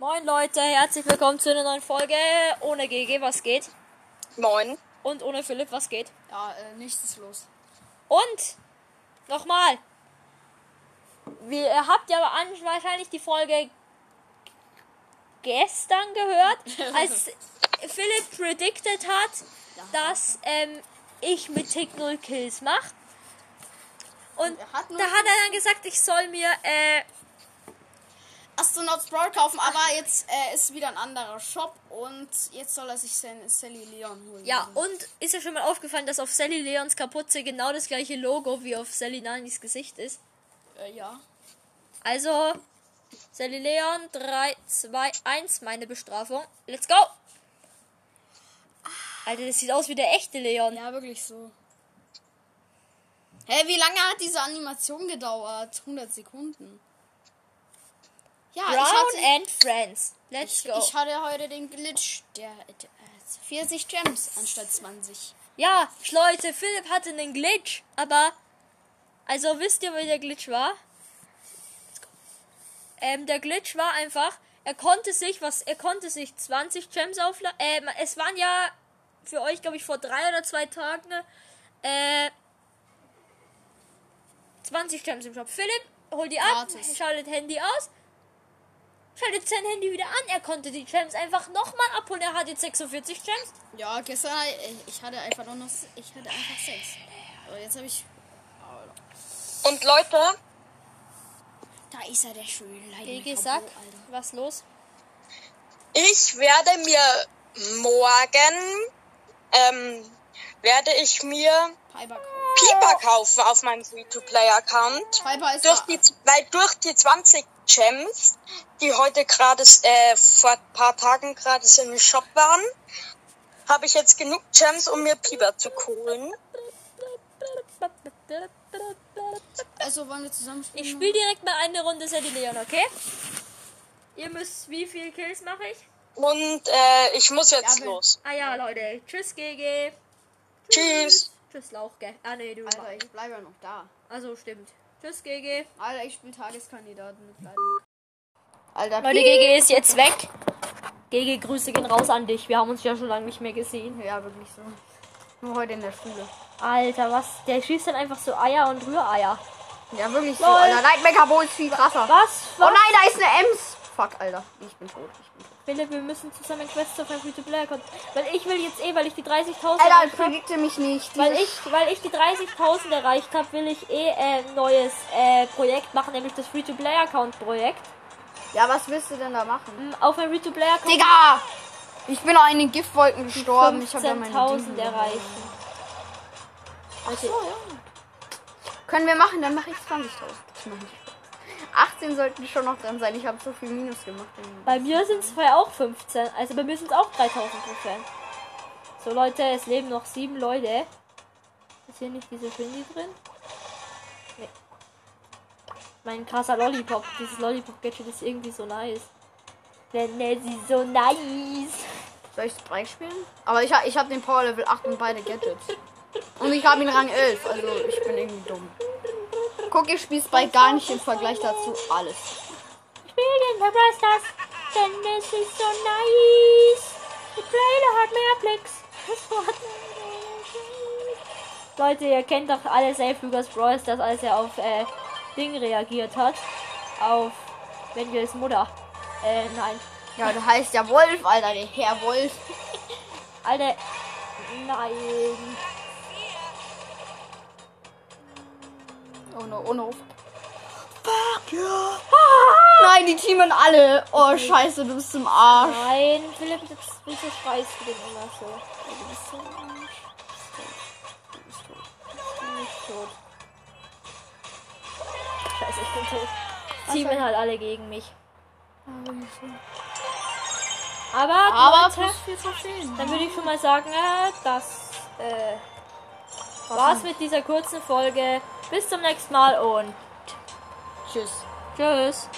Moin Leute, herzlich willkommen zu einer neuen Folge ohne GG, was geht? Moin. Und ohne Philipp, was geht? Ja, äh, nichts ist los. Und nochmal, wir, ihr habt ja wahrscheinlich die Folge gestern gehört, als Philipp predicted hat, dass ähm, ich mit Tick 0 Kills mache. Und er hat da hat er dann gesagt, ich soll mir äh, Astronauts Brawl kaufen, aber jetzt äh, ist wieder ein anderer Shop und jetzt soll er sich Sal- Sally Leon holen. Ja, und ist ja schon mal aufgefallen, dass auf Sally Leons Kapuze genau das gleiche Logo wie auf Sally Nanis Gesicht ist. Äh, ja. Also, Sally Leon, 3, 2, 1, meine Bestrafung. Let's go! Alter, das sieht aus wie der echte Leon. Ja, wirklich so. Hä, wie lange hat diese Animation gedauert? 100 Sekunden. Ja, Brown ich hatte, and Friends. Let's ich, go. ich hatte heute den Glitch, der äh, 40 Gems anstatt 20. ja, Leute, Philipp hatte einen Glitch, aber. Also, wisst ihr, wie der Glitch war? Ähm, der Glitch war einfach, er konnte sich, was, er konnte sich 20 Gems aufladen. Ähm, es waren ja für euch, glaube ich, vor drei oder zwei Tagen, äh, 20 Gems im Shop. Philipp, hol die ab, Gratis. schaltet Handy aus, schaltet sein Handy wieder an. Er konnte die Gems einfach nochmal abholen. Er hat jetzt 46 Gems. Ja, gestern, ich hatte einfach nur noch, ich hatte einfach 6. Aber jetzt habe ich, Und Leute, da ist er, der schöne GG, sag, was los? ich werde mir morgen ähm, werde ich mir Piper, Piper kaufen auf meinem Free-to-Play-Account. Durch die, weil durch die 20 Gems, die heute gerade äh, vor ein paar Tagen gerade den Shop waren, habe ich jetzt genug Gems, um mir Piper zu holen. Also wollen wir zusammen spielen? Ich spiele direkt mal eine Runde Sally Leon, okay? Ihr müsst, wie viele Kills mache ich? Und äh, ich muss jetzt Ja, los. Ah ja, Leute. Tschüss, GG. Tschüss. Tschüss, Lauchge. Ah, nee, du. Alter, ich bleibe ja noch da. Also, stimmt. Tschüss, GG. Alter, ich spiele Tageskandidaten mit. Alter, Leute, GG ist jetzt weg. GG, Grüße gehen raus an dich. Wir haben uns ja schon lange nicht mehr gesehen. Ja, wirklich so. Nur heute in der Schule. Alter, was? Der schießt dann einfach so Eier und Rühreier. Ja, wirklich so. Lol. Alter, Nightmaker Bo ist viel krasser. Was? Oh was? nein, da ist eine Ems. Fuck, Alter. Ich bin tot. Ich bin tot. Philipp, wir müssen zusammen Quests auf ein Free-to-Play kommen. Weil ich will jetzt eh, weil ich die 30.000 Alter, erreicht predikte mich nicht. weil ich, weil ich die 30.000 erreicht habe, will ich eh äh, ein neues äh, Projekt machen, nämlich das Free-to-Play-Account-Projekt. Ja, was willst du denn da machen? Ähm, Auf ein Free-to-Play-Account Digga! Ich bin auch in den Giftwolken gestorben. Ich habe ja meine 15.000 Dinge erreichen. Ach so, ja. Können wir machen, dann mache ich 20.000. Das mache ich. 18 sollten schon noch dran sein. Ich habe so viel Minus gemacht. Bei mir sind es auch 15. Also bei mir sind es auch 3000 Prozent. So Leute, es leben noch sieben Leute. Ist hier nicht diese Shindy drin? Nee. Mein krasser Lollipop. Dieses Lollipop-Gadget ist irgendwie so nice. Wenn er sie so nice. Soll ich Sprite spielen? Aber ich, ich habe den Power Level 8 und beide Gadgets. Und ich habe ihn Rang 11. Also ich bin irgendwie dumm. Guck, ich spiele Sprite gar nicht im Vergleich dazu alles. Spielen bei Brawl Stars, denn es ist so nice. Der Trailer hat mehr Klicks. Das Leute, ihr kennt doch alle Safe Lukas Brawl Stars, als er auf äh, Ding reagiert hat. Auf Wendels Mutter. Äh, nein. Ja, du heißt ja Wolf, Alter, der Herr Wolf. Alter. Nein. Oh no, oh no. Fuck ja. Nein, die teamen alle. Oh, scheiße, du bist zum Arsch. Nein, Philipp, das, wieso schreist du denn immer so? Du bist zum Arsch. Du bist nicht tot. Scheiße, ich bin tot. Teamen halt alle gegen mich. Aber, Aber Leute, plus 4 zu 10. dann würde ich schon mal sagen, äh, das äh, war's mit dieser kurzen Folge. Bis zum nächsten Mal und Tschüss. tschüss.